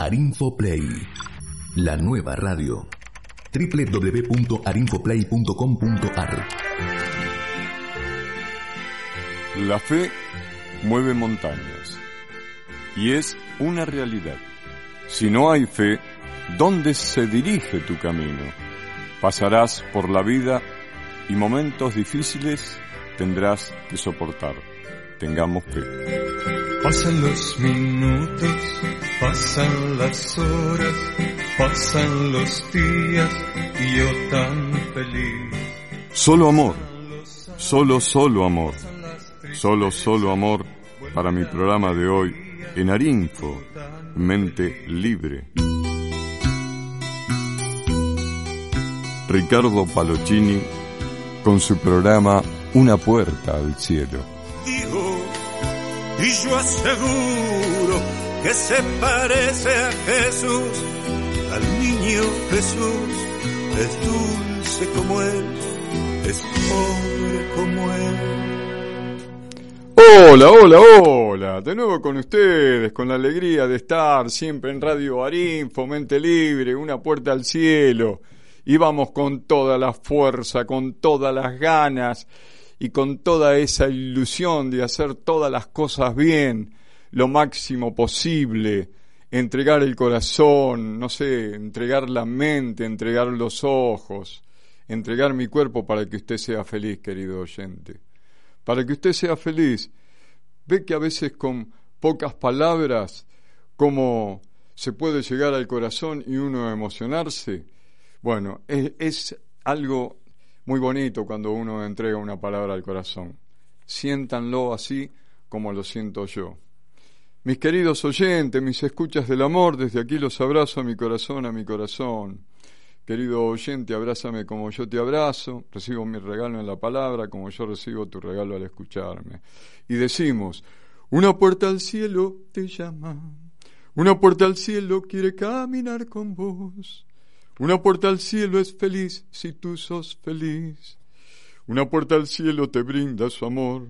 Arinfo Play, la nueva radio. www.arinfoplay.com.ar La fe mueve montañas y es una realidad. Si no hay fe, ¿dónde se dirige tu camino? Pasarás por la vida y momentos difíciles tendrás que soportar. Tengamos fe. Pasan los minutos, pasan las horas, pasan los días y yo tan feliz. Solo amor, solo, solo amor, solo, solo amor para mi programa de hoy en Arinfo, Mente Libre. Ricardo Palocini con su programa Una puerta al cielo. Digo, y yo aseguro que se parece a Jesús, al niño Jesús, es dulce como él, es pobre como él. Hola, hola, hola, de nuevo con ustedes, con la alegría de estar siempre en Radio Arinfo, Mente Libre, una puerta al cielo. Y vamos con toda la fuerza, con todas las ganas y con toda esa ilusión de hacer todas las cosas bien, lo máximo posible, entregar el corazón, no sé, entregar la mente, entregar los ojos, entregar mi cuerpo para que usted sea feliz, querido oyente. Para que usted sea feliz. Ve que a veces con pocas palabras, cómo se puede llegar al corazón y uno emocionarse. Bueno, es, es algo muy bonito cuando uno entrega una palabra al corazón. Siéntanlo así como lo siento yo. Mis queridos oyentes, mis escuchas del amor, desde aquí los abrazo a mi corazón, a mi corazón. Querido oyente, abrázame como yo te abrazo, recibo mi regalo en la palabra como yo recibo tu regalo al escucharme. Y decimos, una puerta al cielo te llama, una puerta al cielo quiere caminar con vos. Una puerta al cielo es feliz si tú sos feliz. Una puerta al cielo te brinda su amor,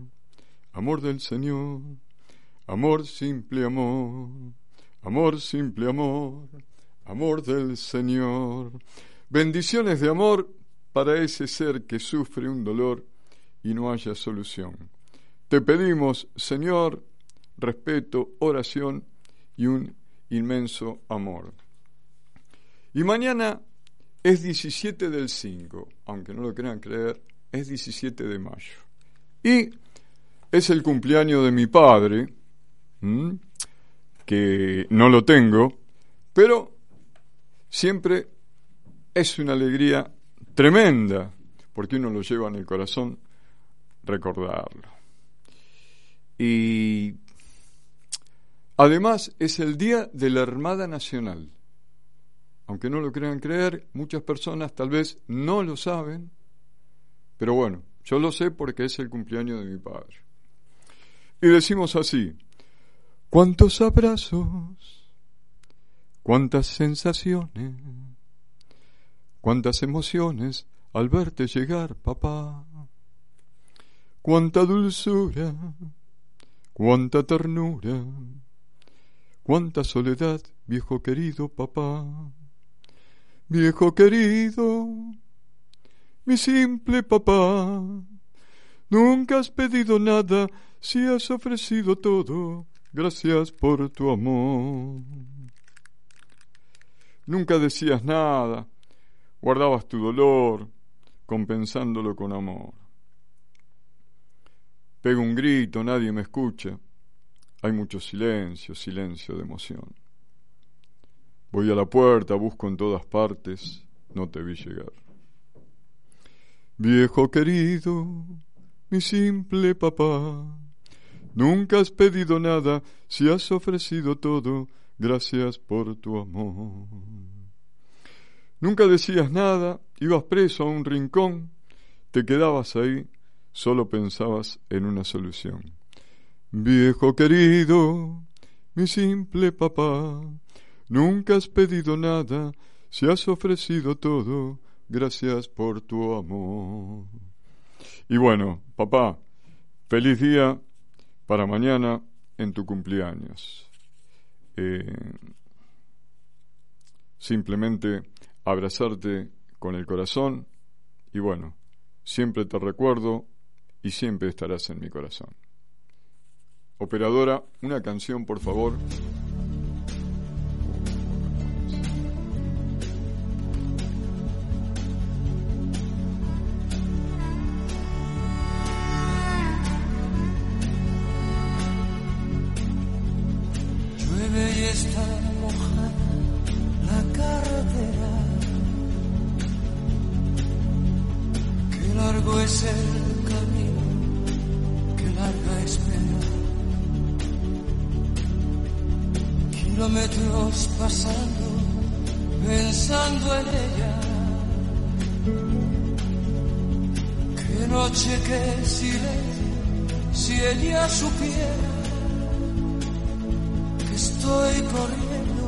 amor del Señor, amor simple amor, amor simple amor, amor del Señor. Bendiciones de amor para ese ser que sufre un dolor y no haya solución. Te pedimos, Señor, respeto, oración y un inmenso amor. Y mañana es 17 del 5, aunque no lo crean creer, es 17 de mayo. Y es el cumpleaños de mi padre, que no lo tengo, pero siempre es una alegría tremenda, porque uno lo lleva en el corazón recordarlo. Y además es el Día de la Armada Nacional aunque no lo crean creer, muchas personas tal vez no lo saben, pero bueno, yo lo sé porque es el cumpleaños de mi padre. Y decimos así, cuántos abrazos, cuántas sensaciones, cuántas emociones al verte llegar, papá, cuánta dulzura, cuánta ternura, cuánta soledad, viejo querido papá. Viejo querido, mi simple papá, nunca has pedido nada si has ofrecido todo. Gracias por tu amor. Nunca decías nada, guardabas tu dolor, compensándolo con amor. Pego un grito, nadie me escucha. Hay mucho silencio, silencio de emoción. Voy a la puerta, busco en todas partes, no te vi llegar. Viejo querido, mi simple papá, nunca has pedido nada si has ofrecido todo, gracias por tu amor. Nunca decías nada, ibas preso a un rincón, te quedabas ahí, solo pensabas en una solución. Viejo querido, mi simple papá, Nunca has pedido nada, si has ofrecido todo, gracias por tu amor. Y bueno, papá, feliz día para mañana en tu cumpleaños. Eh, simplemente abrazarte con el corazón y bueno, siempre te recuerdo y siempre estarás en mi corazón. Operadora, una canción por favor. está mojada la carretera. Qué largo es el camino, qué larga espera. Kilómetros pasando, pensando en ella. Qué noche, qué silencio, si ella supiera voy corriendo,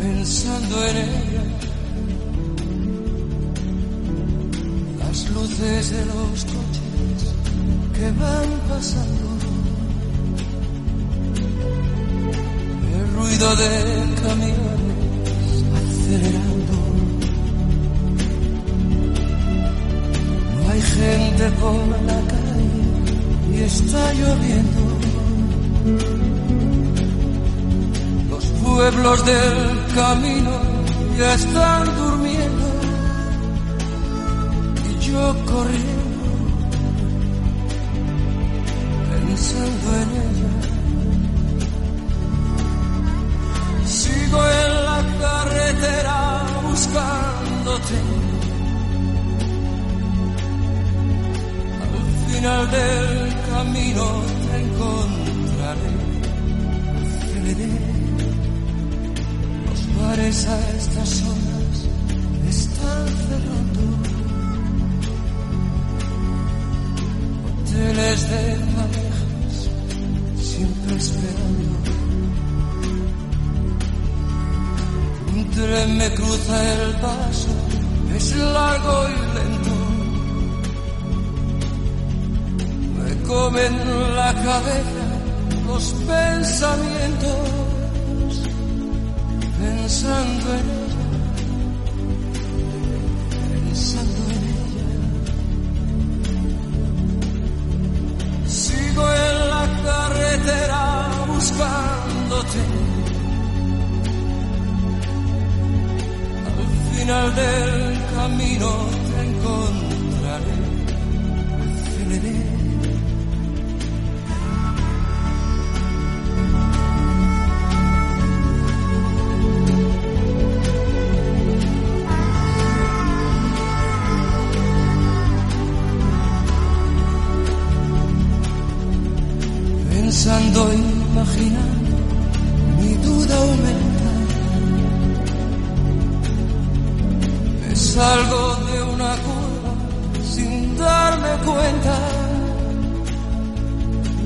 pensando en ella. Las luces de los coches que van pasando. El ruido de camiones acelerando. No hay gente por la calle y está lloviendo. Los pueblos del camino ya están durmiendo y yo corriendo pensando en ella. Sigo en la carretera buscándote. Al final del a estas horas están cerrando. Hoteles de parejas siempre esperando. Un tren me cruza el paso es largo y lento. Me comen la cabeza los pensamientos pensando en ella, pensando en ella. Sigo en la carretera buscándote. Al final del camino Pensando imaginar, mi duda aumenta. Me salgo de una curva sin darme cuenta.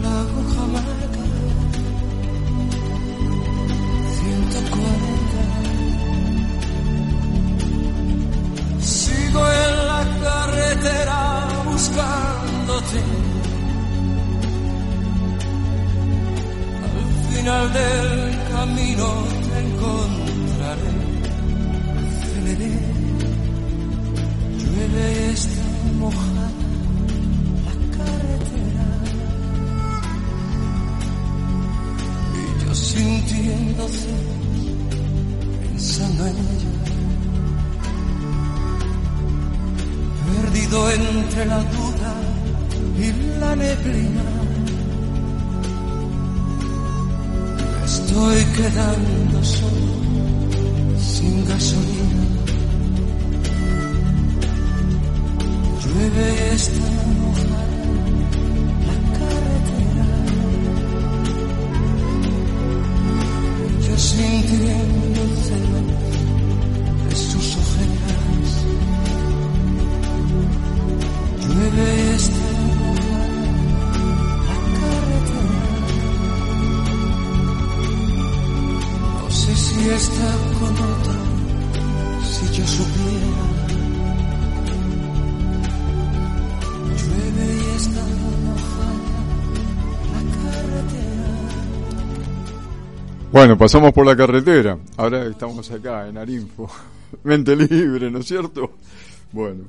La aguja marca 140. Sigo en la carretera buscándote. final del camino te encontraré. Llueve esta mojada la carretera. Y yo sintiéndose pensando en ella. Perdido entre la duda y la neblina. estoy quedando solo, sin gasolina. Llueve esta mojada la carretera. Yo sintiendo el celo de sus ojeras. Llueve esta si está con otro, si yo supiera. Llueve y está mojada la carretera. Bueno, pasamos por la carretera. Ahora estamos acá en Arinfo. Mente libre, ¿no es cierto? Bueno,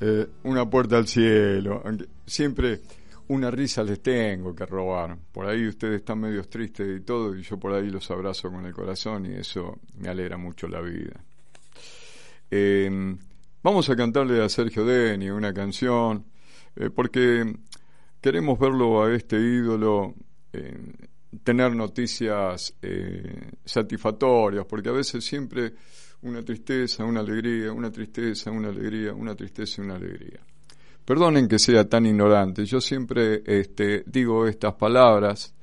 eh, una puerta al cielo. aunque Siempre una risa les tengo que robar. Por ahí ustedes están medio tristes y todo, y yo por ahí los abrazo con el corazón y eso me alegra mucho la vida. Em, vamos a cantarle a Sergio Deni una canción, eh, porque queremos verlo a este ídolo tener noticias eh, satisfactorias, porque a veces siempre una tristeza, una alegría, una tristeza, una alegría, una tristeza y una alegría. Perdonen que sea tan ignorante, yo siempre este, digo estas palabras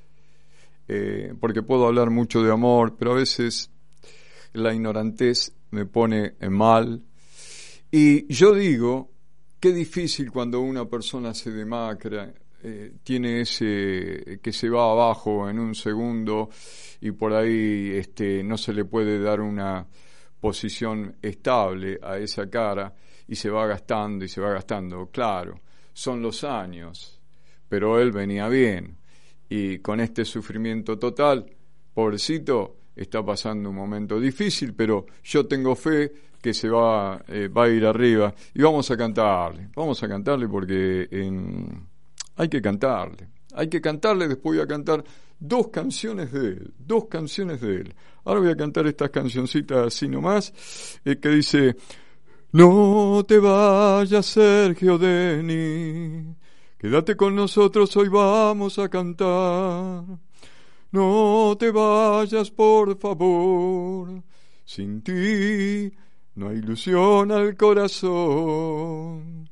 eh, porque puedo hablar mucho de amor, pero a veces la ignorantez me pone mal. Y yo digo, qué difícil cuando una persona se demacra, eh, tiene ese que se va abajo en un segundo y por ahí este, no se le puede dar una posición estable a esa cara y se va gastando y se va gastando. Claro, son los años, pero él venía bien y con este sufrimiento total, pobrecito, está pasando un momento difícil, pero yo tengo fe que se va, eh, va a ir arriba y vamos a cantarle, vamos a cantarle porque en hay que cantarle. Hay que cantarle, después voy a cantar dos canciones de él, dos canciones de él. Ahora voy a cantar estas cancioncitas así nomás, eh, que dice, no te vayas Sergio Deni, quédate con nosotros, hoy vamos a cantar. No te vayas, por favor, sin ti no hay ilusión al corazón.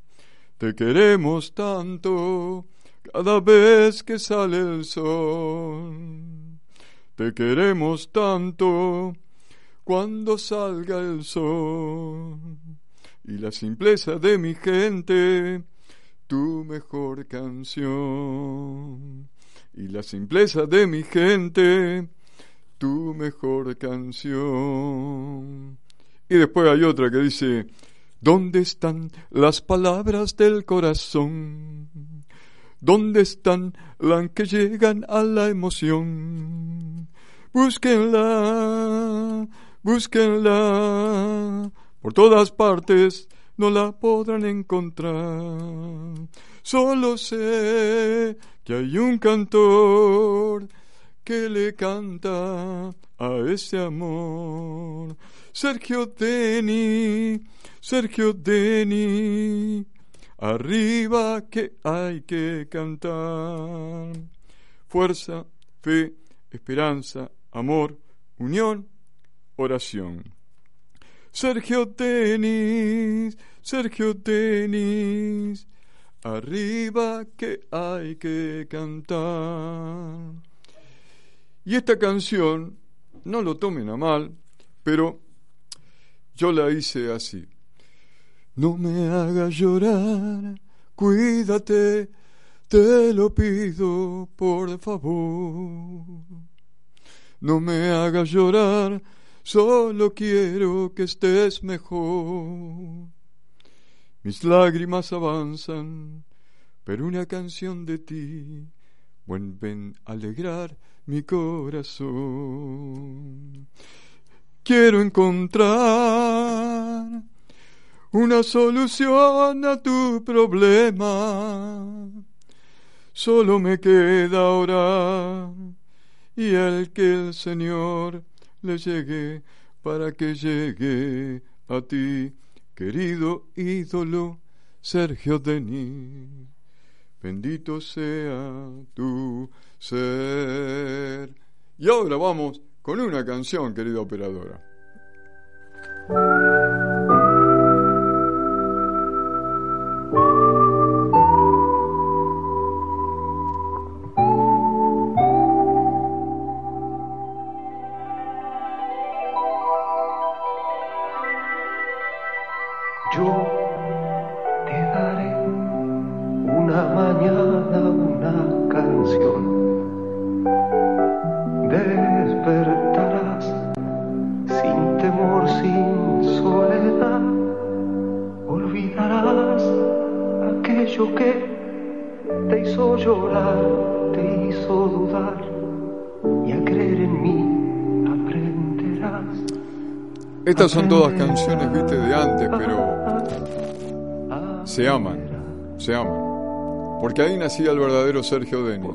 Te queremos tanto cada vez que sale el sol. Te queremos tanto cuando salga el sol. Y la simpleza de mi gente, tu mejor canción. Y la simpleza de mi gente, tu mejor canción. Y después hay otra que dice, ¿dónde están las palabras del corazón? ¿Dónde están las que llegan a la emoción? Búsquenla, búsquenla, por todas partes no la podrán encontrar. Solo sé que hay un cantor que le canta a ese amor. Sergio Deni, Sergio Deni, Arriba que hay que cantar. Fuerza, fe, esperanza, amor, unión, oración. Sergio Tenis, Sergio Tenis, arriba que hay que cantar. Y esta canción, no lo tomen a mal, pero yo la hice así. No me hagas llorar, cuídate, te lo pido por favor. No me hagas llorar, solo quiero que estés mejor. Mis lágrimas avanzan, pero una canción de ti vuelven a alegrar mi corazón. Quiero encontrar una solución a tu problema. Solo me queda orar y el que el Señor le llegue para que llegue a ti, querido ídolo Sergio Denis. Bendito sea tu ser. Y ahora vamos con una canción, querida operadora. Estas son todas canciones, viste, de antes, pero se aman, se aman. Porque ahí nacía el verdadero Sergio Denis.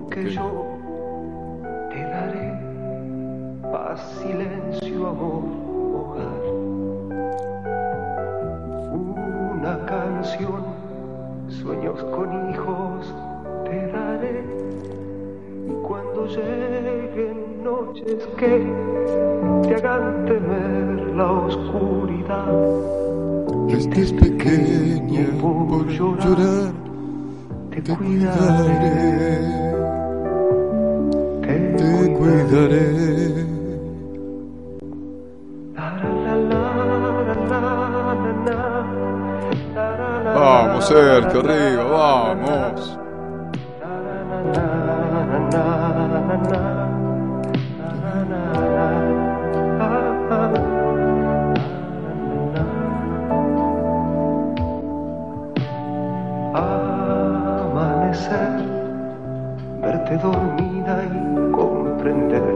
Verte dormida y comprender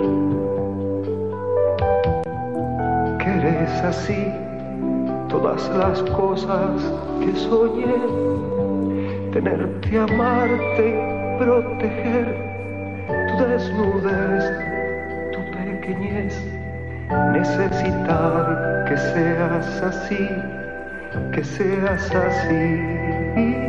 que eres así todas las cosas que soñé, tenerte, amarte y proteger tu desnudez, tu pequeñez, necesitar que seas así, que seas así,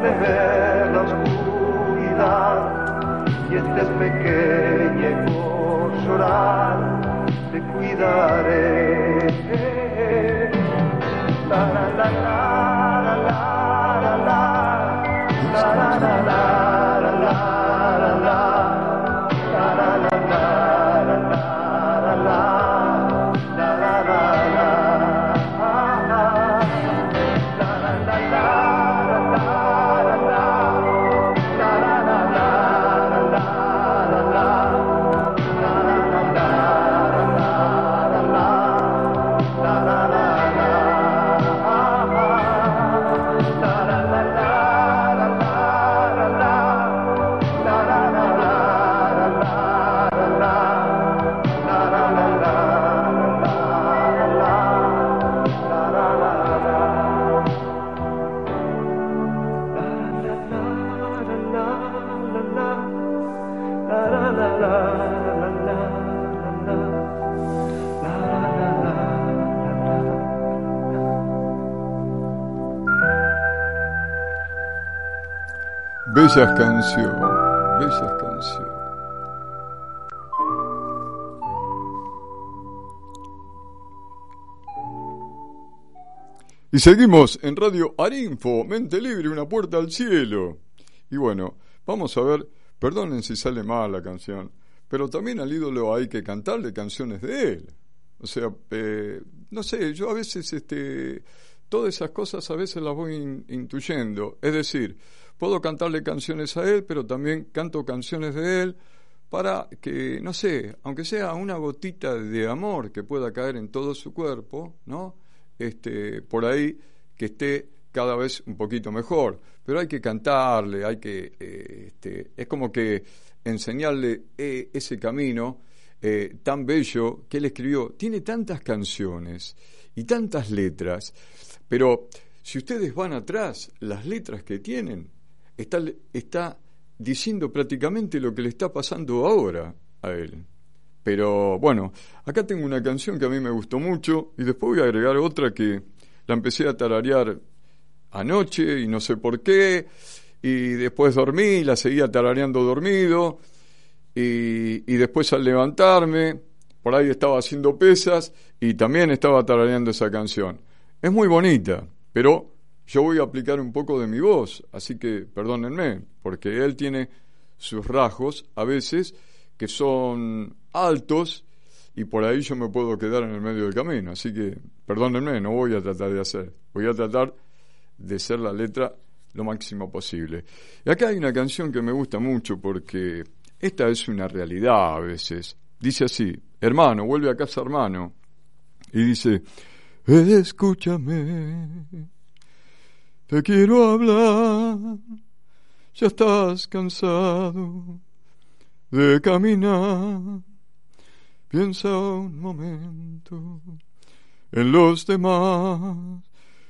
hagan temer la oscuridad y estés pequeña y por llorar, te cuidaré. Bellas canciones, bellas canciones. Y seguimos en Radio Arinfo, Mente Libre, una puerta al cielo. Y bueno, vamos a ver, perdonen si sale mal la canción, pero también al ídolo hay que cantarle canciones de él. O sea, eh, no sé, yo a veces, este, todas esas cosas a veces las voy in- intuyendo. Es decir, puedo cantarle canciones a él, pero también canto canciones de él para que, no sé, aunque sea una gotita de amor que pueda caer en todo su cuerpo, ¿no? Este, por ahí que esté cada vez un poquito mejor. Pero hay que cantarle, hay que, eh, este, es como que enseñarle eh, ese camino eh, tan bello que él escribió. Tiene tantas canciones y tantas letras, pero si ustedes van atrás, las letras que tienen, está, está diciendo prácticamente lo que le está pasando ahora a él. Pero bueno, acá tengo una canción que a mí me gustó mucho y después voy a agregar otra que la empecé a tararear anoche y no sé por qué, y después dormí la seguía tarareando dormido, y, y después al levantarme, por ahí estaba haciendo pesas y también estaba tarareando esa canción. Es muy bonita, pero yo voy a aplicar un poco de mi voz, así que perdónenme, porque él tiene sus rasgos a veces que son altos y por ahí yo me puedo quedar en el medio del camino, así que perdónenme, no voy a tratar de hacer, voy a tratar de ser la letra lo máximo posible. Y acá hay una canción que me gusta mucho porque esta es una realidad a veces. Dice así, hermano, vuelve a casa hermano. Y dice, escúchame, te quiero hablar, ya estás cansado de caminar. Piensa un momento en los demás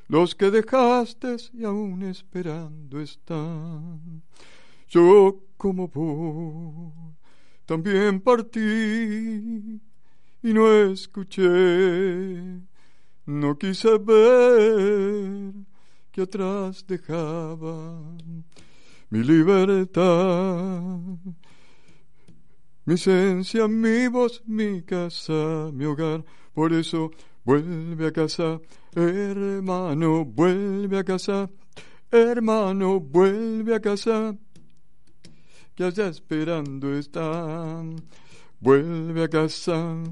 los que dejaste y aún esperando están. Yo como vos también partí y no escuché, no quise ver que atrás dejaba mi libertad, mi esencia, mi voz, mi casa, mi hogar. Por eso vuelve a casa Hermano, vuelve a casa. Hermano, vuelve a casa. Que allá esperando están. Vuelve a casa.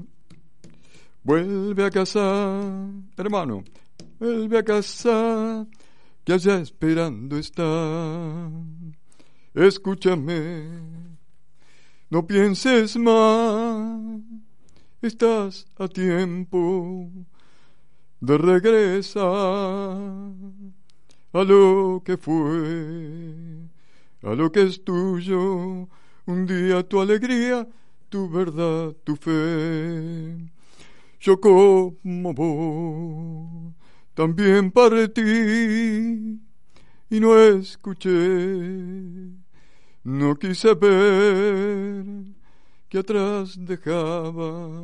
Vuelve a casa. Hermano, vuelve a casa. Que allá esperando están. Escúchame. No pienses más. Estás a tiempo de regresar a lo que fue, a lo que es tuyo, un día tu alegría, tu verdad, tu fe. Yo como vos también partí y no escuché, no quise ver que atrás dejaba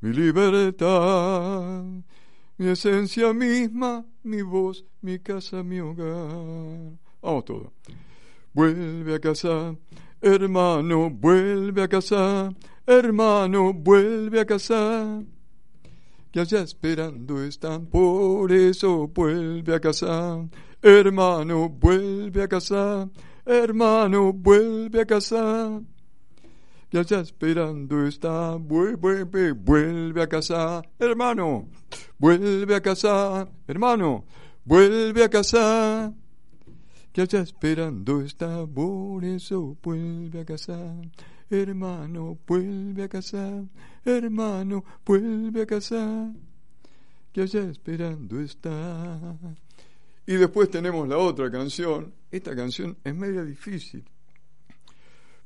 mi libertad mi esencia misma, mi voz, mi casa, mi hogar. Vamos todo. Vuelve a casa, hermano, vuelve a casa, hermano, vuelve a casa. Que allá esperando están, por eso vuelve a casa, hermano, vuelve a casa, hermano, vuelve a casa que allá esperando está. Vuelve, vuelve a casa, hermano. Vuelve a casa, hermano. Vuelve a casa. Que allá esperando está. Por eso vuelve a casa. Hermano, vuelve a casa. Hermano, vuelve a casa. Que allá esperando está. Y después tenemos la otra canción. Esta canción es media difícil.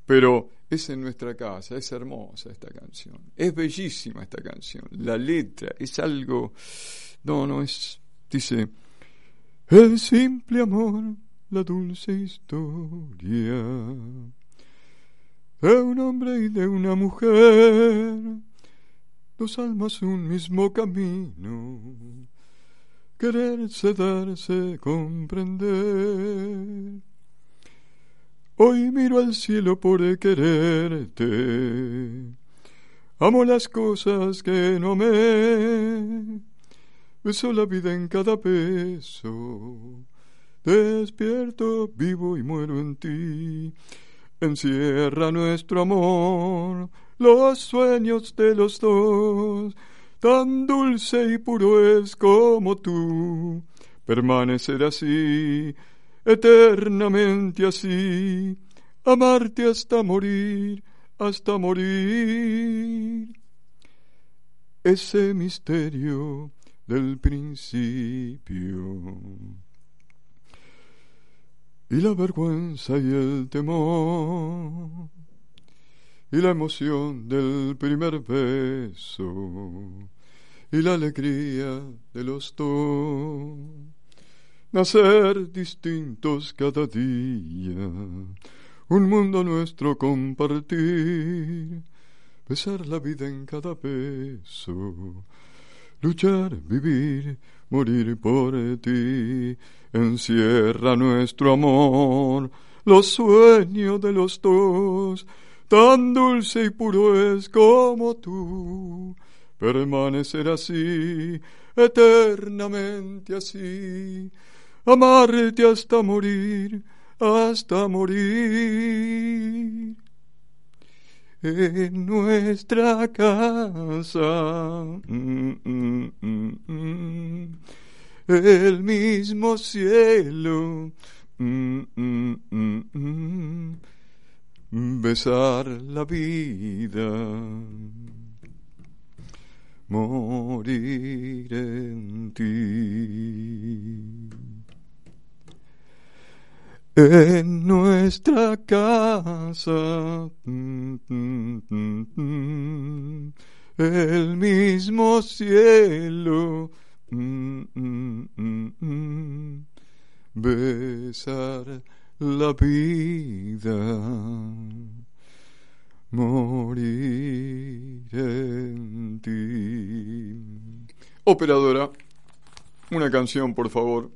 Pero es en nuestra casa, es hermosa esta canción, es bellísima esta canción, la letra es algo, no, no es, dice, el simple amor, la dulce historia de un hombre y de una mujer, dos almas un mismo camino, quererse, darse, comprender Hoy miro al cielo por quererte. Amo las cosas que no me. Beso la vida en cada beso. Despierto, vivo y muero en ti. Encierra nuestro amor, los sueños de los dos. Tan dulce y puro es como tú. Permanecer así eternamente así, amarte hasta morir, hasta morir. Ese misterio del principio. Y la vergüenza y el temor. y la emoción del primer beso y la alegría de los dos. Nacer distintos cada día, un mundo nuestro compartir, besar la vida en cada beso, luchar, vivir, morir por ti, encierra nuestro amor, los sueños de los dos, tan dulce y puro es como tú, permanecer así, eternamente así, amarte hasta morir, hasta morir. En nuestra casa, el mismo cielo, besar la vida, morir en ti. En nuestra casa, el mismo cielo, besar la vida, morir en ti. Operadora, una canción, por favor.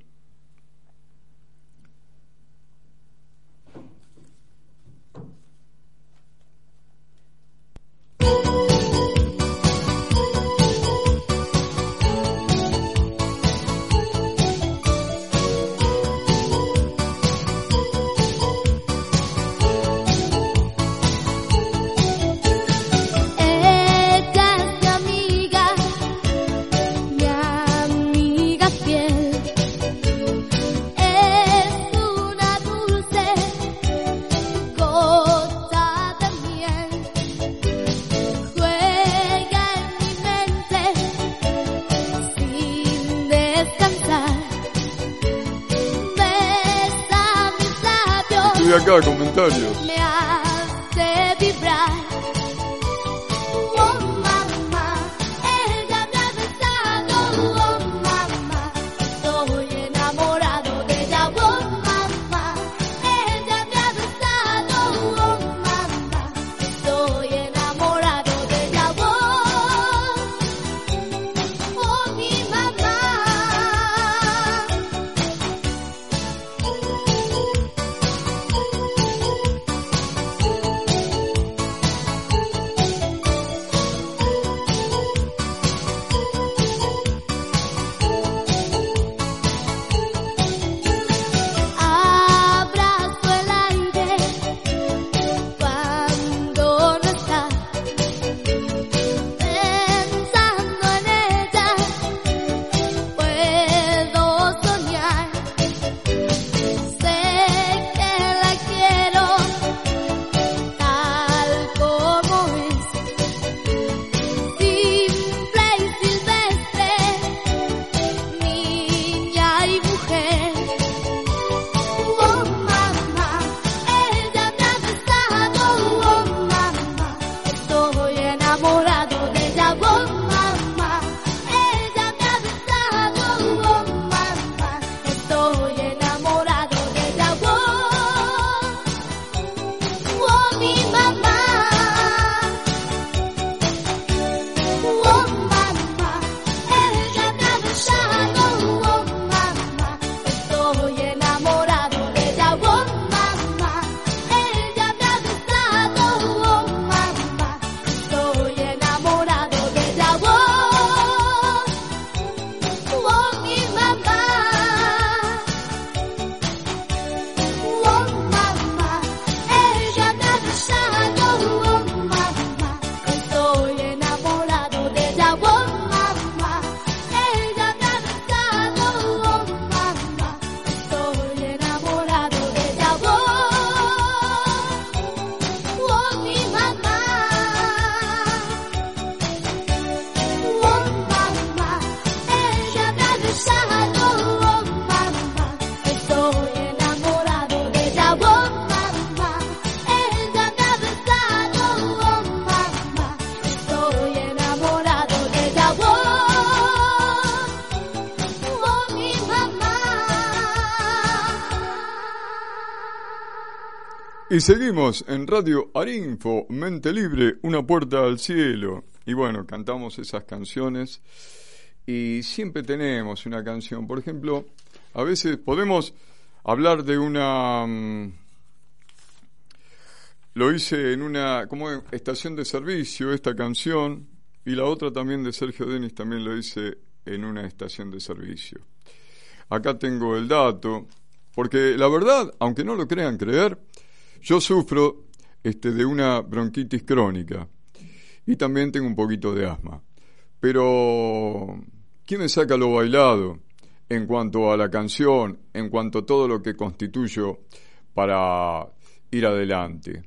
Y seguimos en Radio Arinfo, Mente Libre, una puerta al cielo. Y bueno, cantamos esas canciones y siempre tenemos una canción. Por ejemplo, a veces podemos hablar de una... mm, Lo hice en una como estación de servicio, esta canción, y la otra también de Sergio Denis también lo hice en una estación de servicio. Acá tengo el dato, porque la verdad, aunque no lo crean creer, yo sufro este, de una bronquitis crónica y también tengo un poquito de asma. Pero, ¿quién me saca lo bailado en cuanto a la canción, en cuanto a todo lo que constituyo para ir adelante?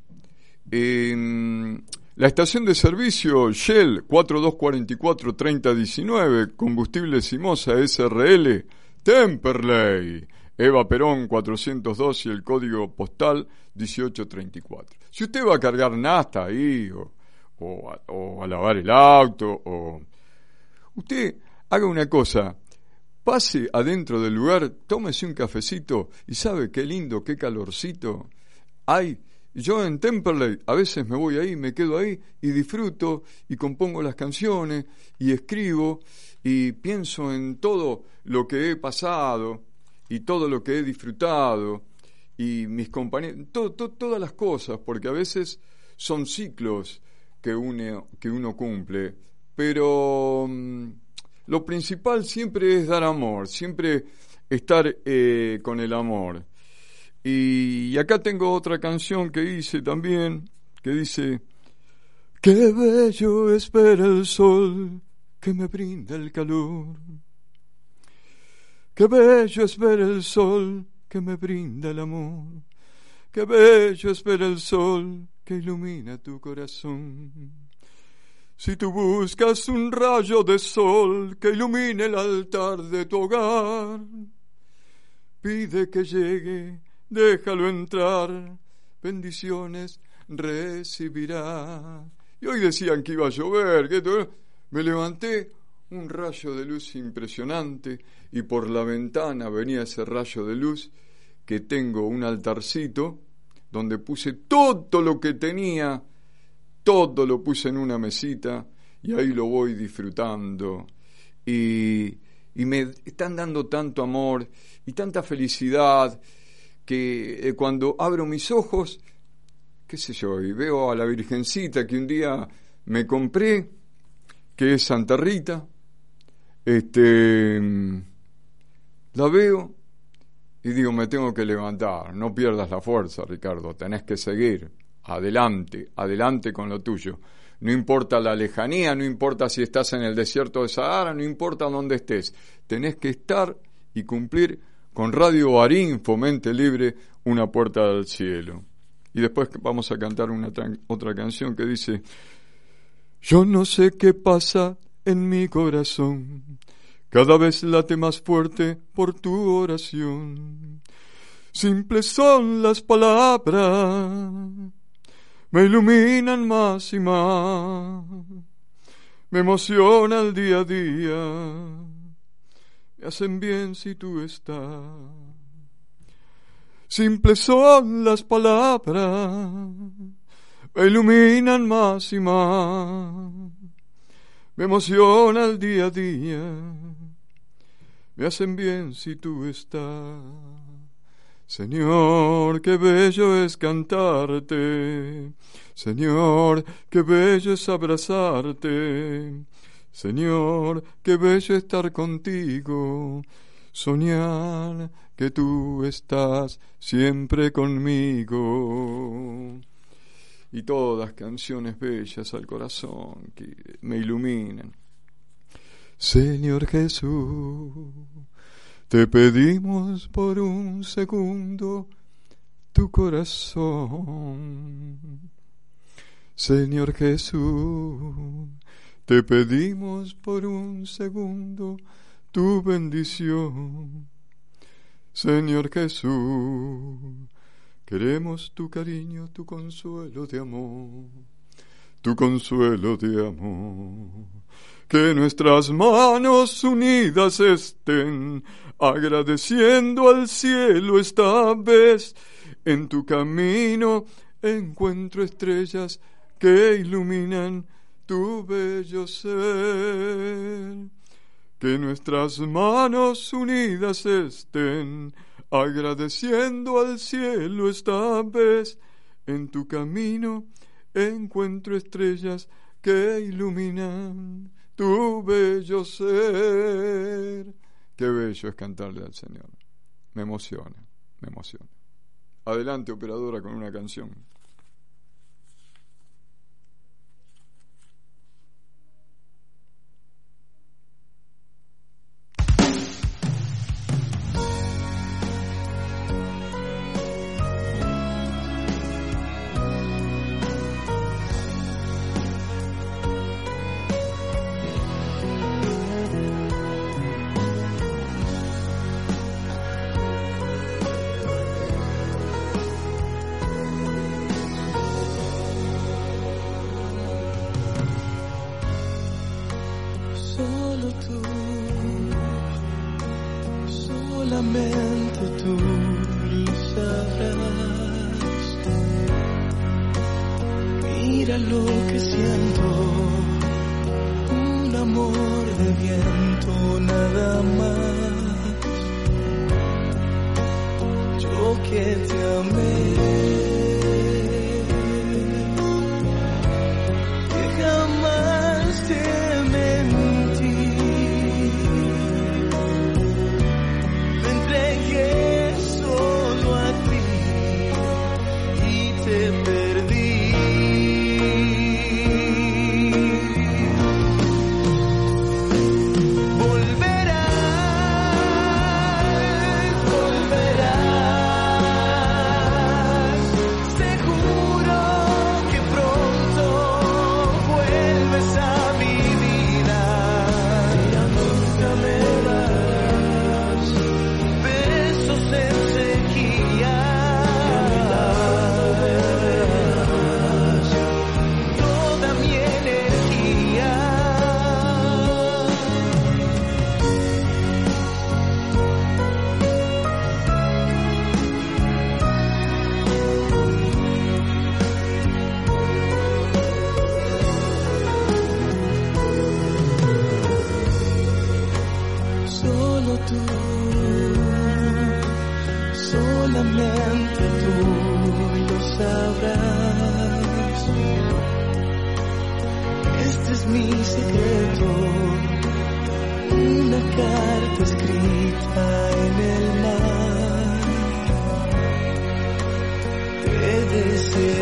En la estación de servicio Shell 4244-3019, combustible Simosa SRL, Temperley, Eva Perón 402 y el código postal 1834. Si usted va a cargar nasta ahí, o, a lavar el auto, o usted haga una cosa, pase adentro del lugar, tómese un cafecito y sabe qué lindo, qué calorcito hay. Yo en Temperley a veces me voy ahí, me quedo ahí y disfruto y compongo las canciones y escribo y pienso en todo lo que he pasado y todo lo que he disfrutado y mis compañeros, to- to- todas las cosas, porque a veces son ciclos que uno, que uno cumple, pero mm, lo principal siempre es dar amor, siempre estar eh, con el amor. Y, y acá tengo otra canción que hice también, que dice, Qué bello es ver el sol que me brinda el calor. Qué bello es ver el sol que me brinda el amor. Qué bello es ver el sol que ilumina tu corazón. Si tú buscas un rayo de sol que ilumine el altar de tu hogar, pide que llegue, déjalo entrar, bendiciones recibirá. Y hoy decían que iba a llover, que me levanté, un rayo de luz impresionante, y por la ventana venía ese rayo de luz, que tengo un altarcito, donde puse todo lo que tenía, todo lo puse en una mesita, y ahí lo voy disfrutando. Y, me están dando tanto amor y tanta felicidad que eh, cuando abro mis ojos, qué sé yo, y veo a la Virgencita que un día me compré, que es Santa Rita, este, mm, la veo y digo, me tengo que levantar, no pierdas la fuerza, Ricardo, tenés que seguir, adelante, adelante con lo tuyo. No importa la lejanía, no importa si estás en el desierto de Sahara, no importa dónde estés, tenés que estar y cumplir con Radio Arín, Fomente Libre, una puerta al cielo. Y después vamos a cantar una otra canción que dice, yo no sé qué pasa en mi corazón, cada vez late más fuerte por tu oración. Simples son las palabras, me iluminan más y más, me emociona el día a día, me hacen bien si tú estás. Simples son las palabras, me iluminan más y más, me emociona el día a día, me hacen bien si tú estás. Señor, qué bello es cantarte, Señor, qué bello es abrazarte, Señor, qué bello estar contigo, soñar que tú estás siempre conmigo. Y todas canciones bellas al corazón que me iluminan. Señor Jesús, te pedimos por un segundo tu corazón. Señor Jesús, te pedimos por un segundo tu bendición. Señor Jesús, queremos tu cariño, tu consuelo de amor, tu consuelo de amor. Que nuestras manos unidas estén, agradeciendo al cielo esta vez. En tu camino encuentro estrellas que iluminan tu bello ser. Que nuestras manos unidas estén, agradeciendo al cielo esta vez. En tu camino encuentro estrellas que iluminan tu bello ser. Qué bello es cantarle al Señor. Me emociona, me emociona. Adelante, operadora, con una canción. Una carta escrita en el mar. Te deseé.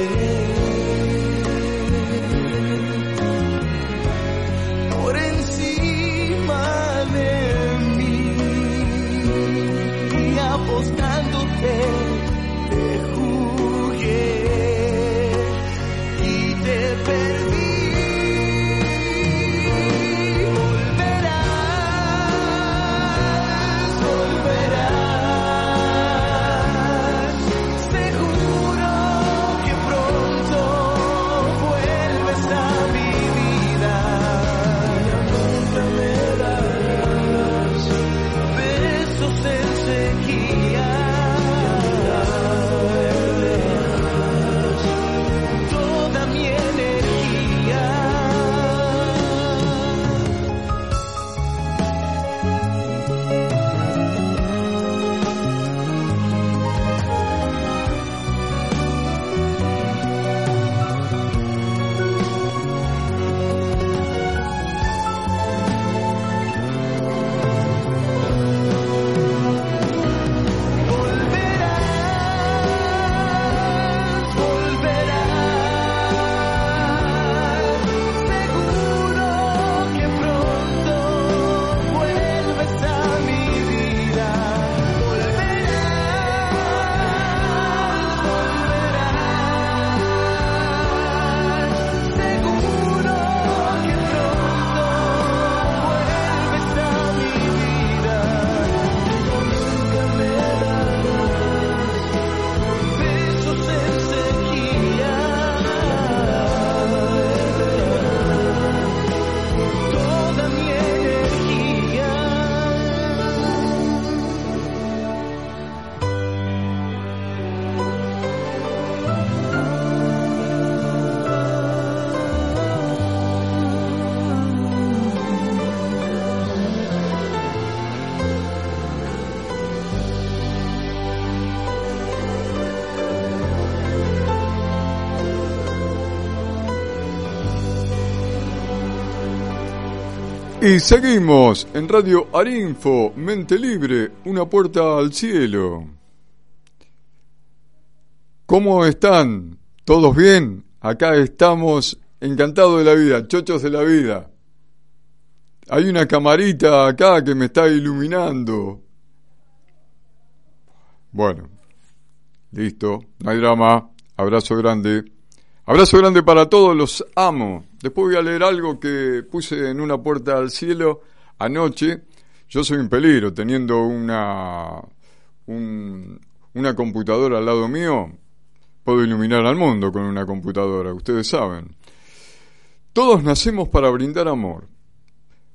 Y seguimos en Radio Arinfo, Mente Libre, una puerta al cielo. ¿Cómo están? ¿Todos bien? Acá estamos encantados de la vida, chochos de la vida. Hay una camarita acá que me está iluminando. Bueno, listo, no hay drama. Abrazo grande. Abrazo grande para todos, los amo. Después voy a leer algo que puse en una puerta al cielo anoche. Yo soy un peligro teniendo una, un- una computadora al lado mío. Puedo iluminar al mundo con una computadora, ustedes saben. Todos nacemos para brindar amor,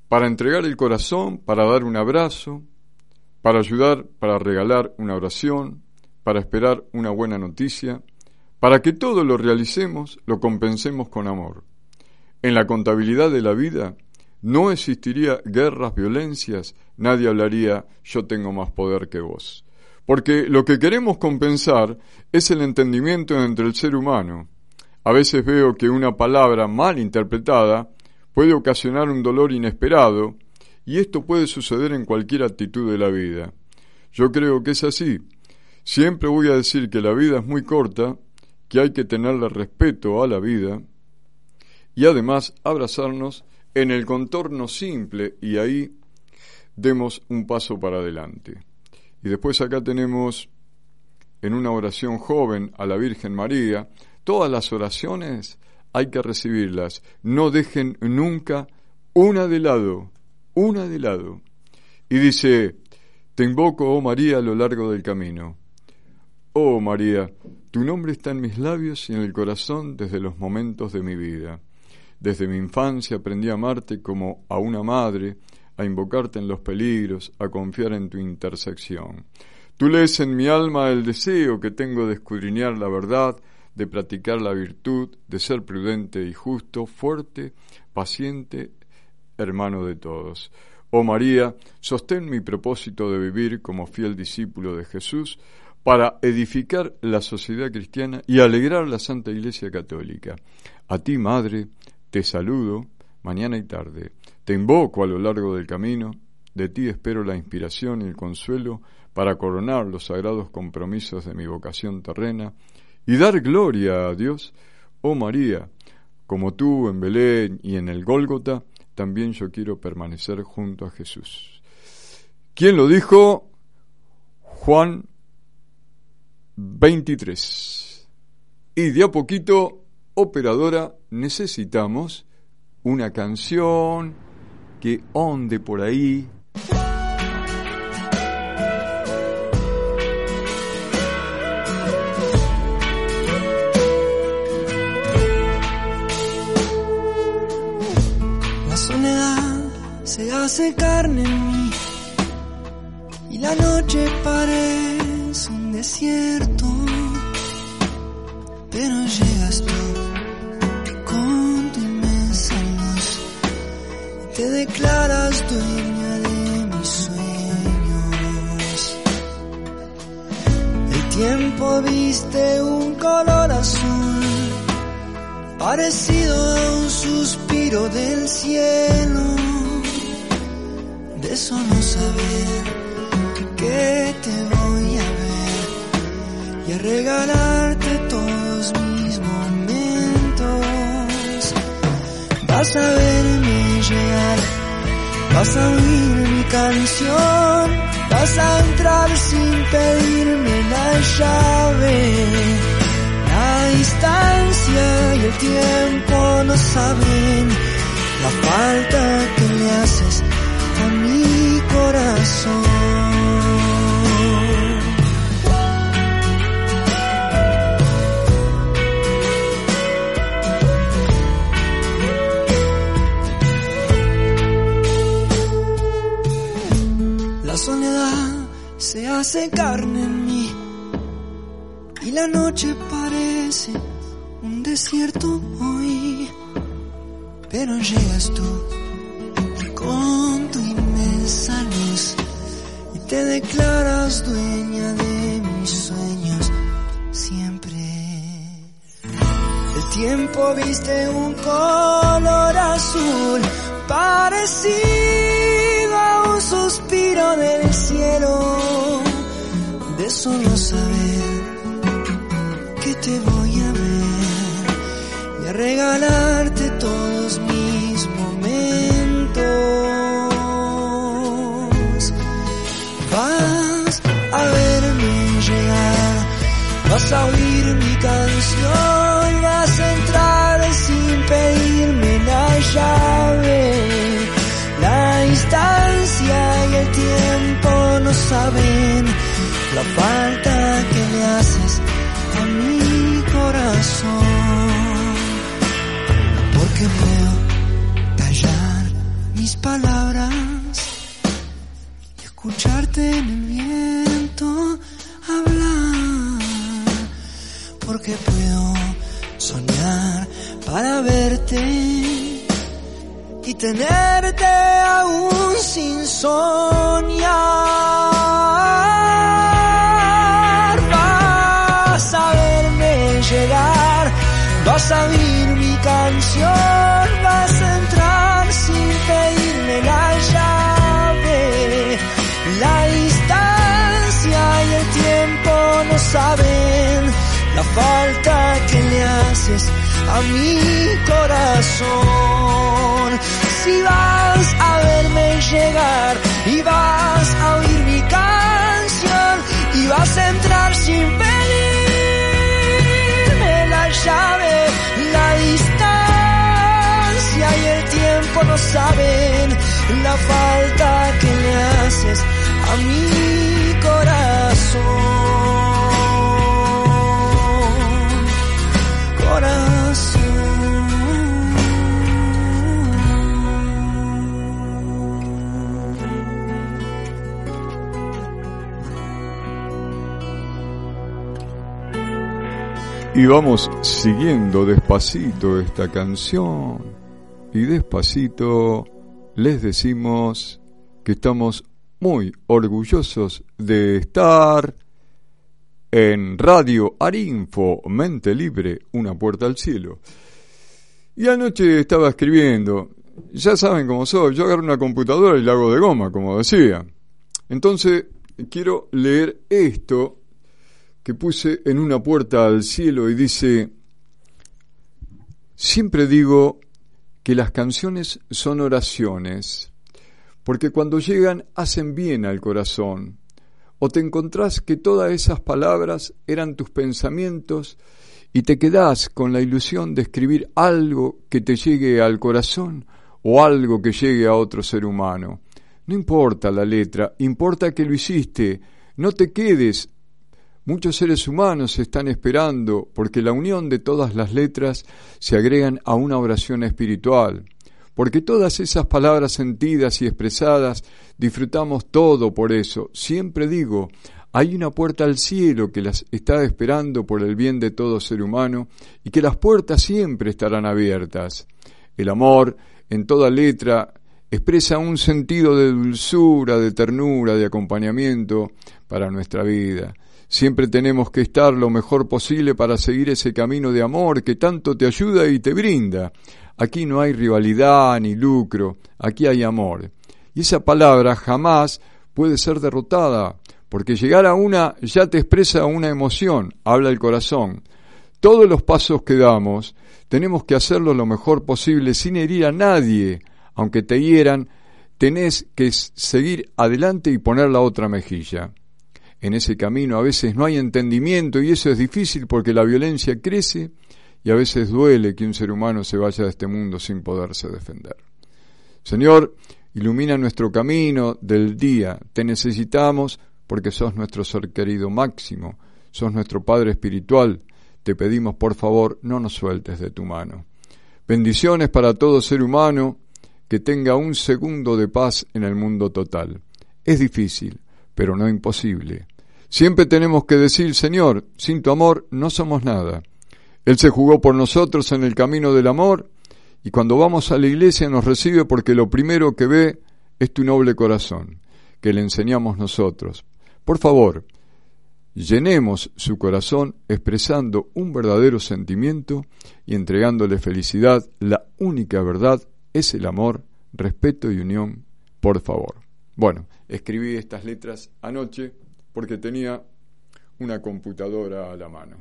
para entregar el corazón, para dar un abrazo, para ayudar, para regalar una oración, para esperar una buena noticia, para que todo lo realicemos, lo compensemos con amor. En la contabilidad de la vida no existiría guerras, violencias, nadie hablaría yo tengo más poder que vos. Porque lo que queremos compensar es el entendimiento entre el ser humano. A veces veo que una palabra mal interpretada puede ocasionar un dolor inesperado y esto puede suceder en cualquier actitud de la vida. Yo creo que es así. Siempre voy a decir que la vida es muy corta, que hay que tenerle respeto a la vida y además abrazarnos en el contorno simple y ahí demos un paso para adelante. Y después acá tenemos en una oración joven a la Virgen María, todas las oraciones hay que recibirlas, no dejen nunca una de lado, una de lado. Y dice, te invoco, oh María, a lo largo del camino. Oh María, tu nombre está en mis labios y en el corazón desde los momentos de mi vida. Desde mi infancia aprendí a amarte como a una madre, a invocarte en los peligros, a confiar en tu intersección. Tú lees en mi alma el deseo que tengo de escudriñar la verdad, de practicar la virtud, de ser prudente y justo, fuerte, paciente, hermano de todos. Oh María, sostén mi propósito de vivir como fiel discípulo de Jesús para edificar la sociedad cristiana y alegrar la Santa Iglesia Católica. A ti, Madre, te saludo mañana y tarde. Te invoco a lo largo del camino. De ti espero la inspiración y el consuelo para coronar los sagrados compromisos de mi vocación terrena y dar gloria a Dios. Oh María, como tú en Belén y en el Gólgota, también yo quiero permanecer junto a Jesús. ¿Quién lo dijo? Juan 23. Y de a poquito, operadora, necesitamos una canción que onde por ahí. La soledad se hace carne en mí y la noche parece un desierto. Pero llegas tú con tu inmensa luz y te declaras dueña de mis sueños. El tiempo viste un color azul parecido a un suspiro del cielo, de solo saber que te voy a ver y a regalarte todos mis momentos. Vas a verme llegar, vas a oír mi canción, vas a entrar sin pedirme la llave. La distancia y el tiempo no saben la falta que le haces a mi corazón. Se carne en mí y la noche parece un desierto hoy. Pero llegas tú con tu inmensa luz y te declaras dueña de mis sueños siempre. El tiempo viste un color azul parecido a un suspiro del cielo de solo saber que te voy a ver y a regalarte todos mis momentos. Vas a verme llegar, vas a oír mi canción, vas a entrar sin pedirme la llave. La falta que le haces a mi corazón. Porque puedo callar mis palabras y escucharte en el viento hablar. Porque puedo soñar para verte y tenerte aún sin soñar. Vas a oír mi canción, vas a entrar sin pedirme la llave. La distancia y el tiempo no saben la falta que le haces a mi corazón. Si vas a verme llegar y vas a oír mi canción y vas a entrar sin pedirme saben la falta que le haces a mi corazón. Y vamos siguiendo despacito esta canción. Y despacito les decimos que estamos muy orgullosos de estar en Radio Arinfo, Mente Libre, una puerta al cielo. Y anoche estaba escribiendo, ya saben cómo soy, yo agarro una computadora y la hago de goma, como decía. Entonces, quiero leer esto que puse en una puerta al cielo y dice, siempre digo que las canciones son oraciones, porque cuando llegan hacen bien al corazón, o te encontrás que todas esas palabras eran tus pensamientos y te quedás con la ilusión de escribir algo que te llegue al corazón o algo que llegue a otro ser humano. No importa la letra, importa que lo hiciste, no te quedes Muchos seres humanos están esperando porque la unión de todas las letras se agregan a una oración espiritual, porque todas esas palabras sentidas y expresadas disfrutamos todo por eso. Siempre digo, hay una puerta al cielo que las está esperando por el bien de todo ser humano y que las puertas siempre estarán abiertas. El amor, en toda letra, expresa un sentido de dulzura, de ternura, de acompañamiento para nuestra vida. Siempre tenemos que estar lo mejor posible para seguir ese camino de amor que tanto te ayuda y te brinda. Aquí no hay rivalidad ni lucro, aquí hay amor. Y esa palabra jamás puede ser derrotada, porque llegar a una ya te expresa una emoción, habla el corazón. Todos los pasos que damos tenemos que hacerlo lo mejor posible sin herir a nadie, aunque te hieran, tenés que seguir adelante y poner la otra mejilla en ese camino. A veces no hay entendimiento y eso es difícil porque la violencia crece y a veces duele que un ser humano se vaya de este mundo sin poderse defender. Señor, ilumina nuestro camino del día. Te necesitamos porque sos nuestro ser querido máximo, sos nuestro Padre espiritual. Te pedimos, por favor, no nos sueltes de tu mano. Bendiciones para todo ser humano que tenga un segundo de paz en el mundo total. Es difícil, pero no imposible. Siempre tenemos que decir, Señor, sin tu amor no somos nada. Él se jugó por nosotros en el camino del amor y cuando vamos a la iglesia nos recibe porque lo primero que ve es tu noble corazón, que le enseñamos nosotros. Por favor, Llenemos su corazón expresando un verdadero sentimiento y entregándole felicidad. La única verdad es el amor, respeto y unión, por favor. Bueno, escribí estas letras anoche porque tenía una computadora a la mano.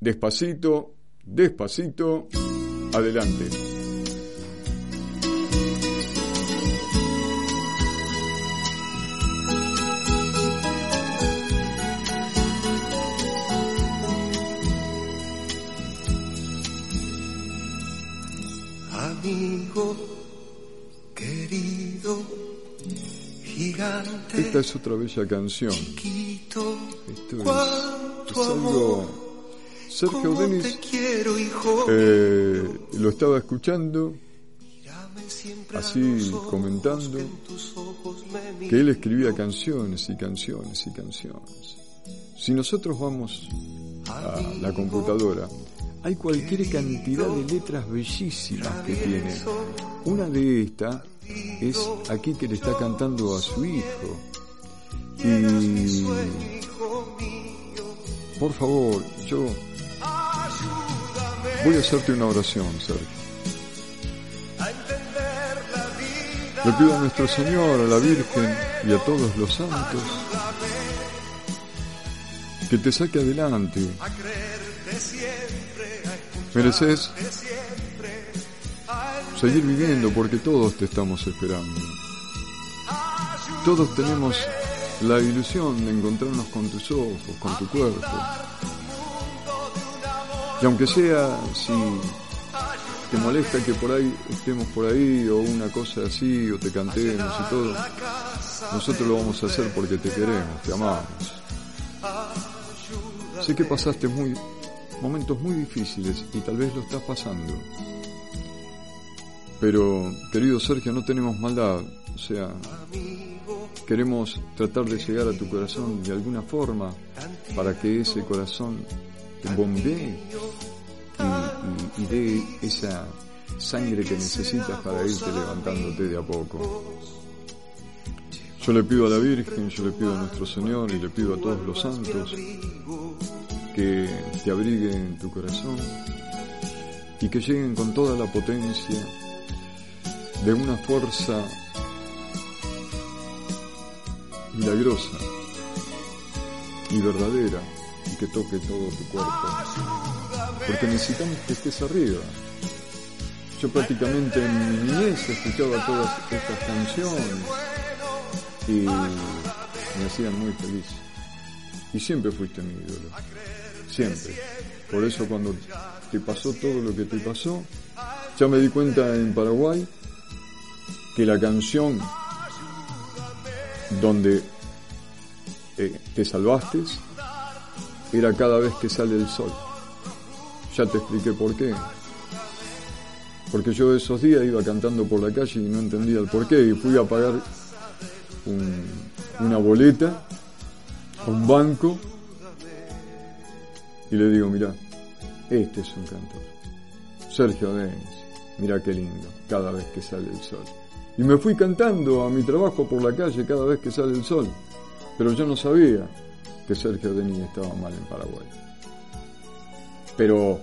Despacito, despacito, adelante. Amigo querido, gigante, Esta es otra bella canción. chiquito, Esto es, cuánto es algo... amor, Sergio Denis eh, lo estaba escuchando así comentando que él escribía canciones y canciones y canciones. Si nosotros vamos a la computadora, hay cualquier cantidad de letras bellísimas que tiene. Una de estas es aquí que le está cantando a su hijo. Y por favor, yo voy a hacerte una oración, Sergio. Le pido a nuestro Señor, a la Virgen y a todos los santos que te saque adelante. Mereces seguir viviendo porque todos te estamos esperando. Todos tenemos la ilusión de encontrarnos con tus ojos, con tu cuerpo. Y aunque sea si te molesta que por ahí estemos por ahí o una cosa así o te cantemos y todo, nosotros lo vamos a hacer porque te queremos, te amamos. Sé que pasaste muy momentos muy difíciles y tal vez lo estás pasando. Pero, querido Sergio, no tenemos maldad. O sea, queremos tratar de llegar a tu corazón de alguna forma para que ese corazón te bombee y, y- dé esa sangre que necesitas para irte levantándote de a poco. Yo le pido a la Virgen, yo le pido a nuestro Señor y le pido a todos los santos que te abriguen en tu corazón y que lleguen con toda la potencia de una fuerza milagrosa y verdadera y que toque todo tu cuerpo. Porque necesitamos que estés arriba. Yo prácticamente en mi niñez escuchaba todas estas canciones y me hacían muy feliz. Y siempre fuiste mi ídolo. Siempre. Por eso cuando te pasó todo lo que te pasó, ya me di cuenta en Paraguay que la canción donde eh, te salvaste era cada vez que sale el sol. Ya te expliqué por qué. Porque yo esos días iba cantando por la calle y no entendía el por qué y fui a pagar un- una boleta a un banco y le digo, mira, este es un cantor. Sergio Denis, mira qué lindo, cada vez que sale el sol. Y me fui cantando a mi trabajo por la calle cada vez que sale el sol. Pero yo no sabía que Sergio Denis estaba mal en Paraguay. Pero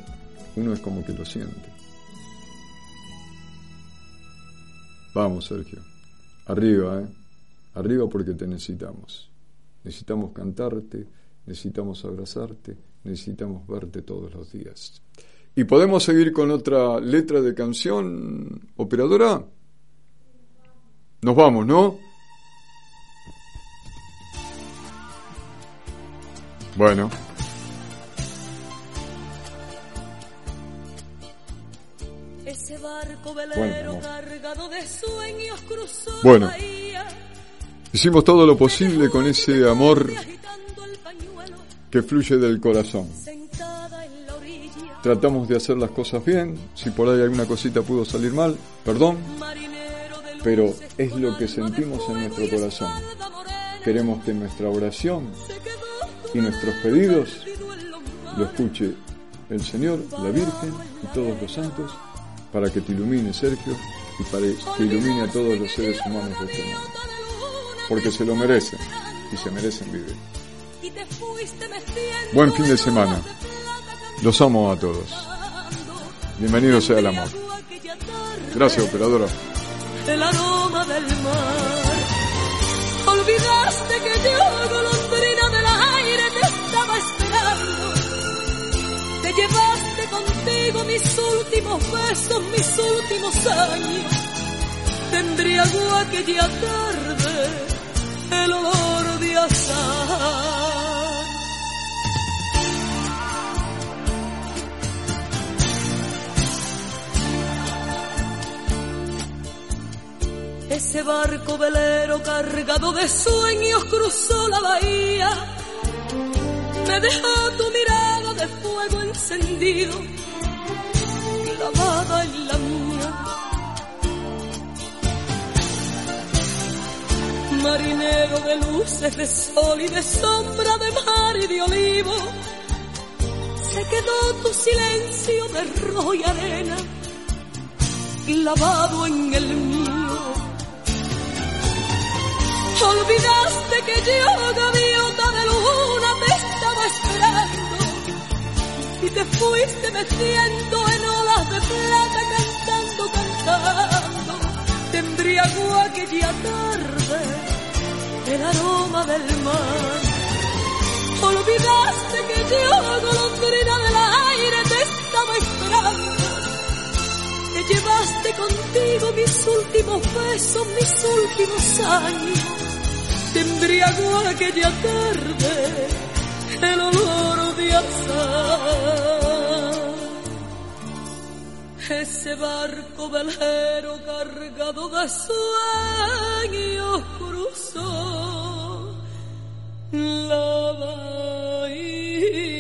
uno es como que lo siente. Vamos, Sergio. Arriba, ¿eh? Arriba porque te necesitamos. Necesitamos cantarte, necesitamos abrazarte, necesitamos verte todos los días. ¿Y podemos seguir con otra letra de canción, operadora? Nos vamos, ¿no? Bueno, Ese barco Bueno, velero amor. cargado de sueños cruzó Bueno. hicimos todo lo posible con ese amor que fluye del corazón. Tratamos de hacer las cosas bien, si por ahí alguna cosita pudo salir mal, perdón, pero es lo que sentimos en nuestro corazón. Queremos que nuestra oración y nuestros pedidos lo escuche el Señor, la Virgen y todos los santos para que te ilumine, Sergio, y para que ilumine a todos los seres humanos de este mundo. Porque se lo merecen y se merecen vivir. Buen fin de semana. Los amo a todos. cantando. Bienvenido sea el amor. Gracias, operadora. El aroma del mar. Olvidaste que yo, golondrina del aire, te estaba esperando. Te llevaste contigo mis últimos besos, mis últimos años. Te embriagó aquella tarde el olor de azar. Ese barco velero cargado de sueños cruzó la bahía. Me dejó tu mirada de fuego encendido, clavada en la mía. Marinero de luces, de sol y de sombra, de mar y de olivo. Se quedó tu silencio de rojo y arena, clavado en el mío. Olvidaste que yo, gaviota de luna, te estaba esperando y te fuiste metiendo en olas de plata, cantando, cantando. Te embriagó aquella tarde el aroma del mar. Olvidaste que yo, golondrina del aire, te estaba esperando. Te llevaste contigo mis últimos besos, mis últimos años te embriagó aquella tarde el olor de azar. Ese barco velero cargado de sueños cruzó la bahía.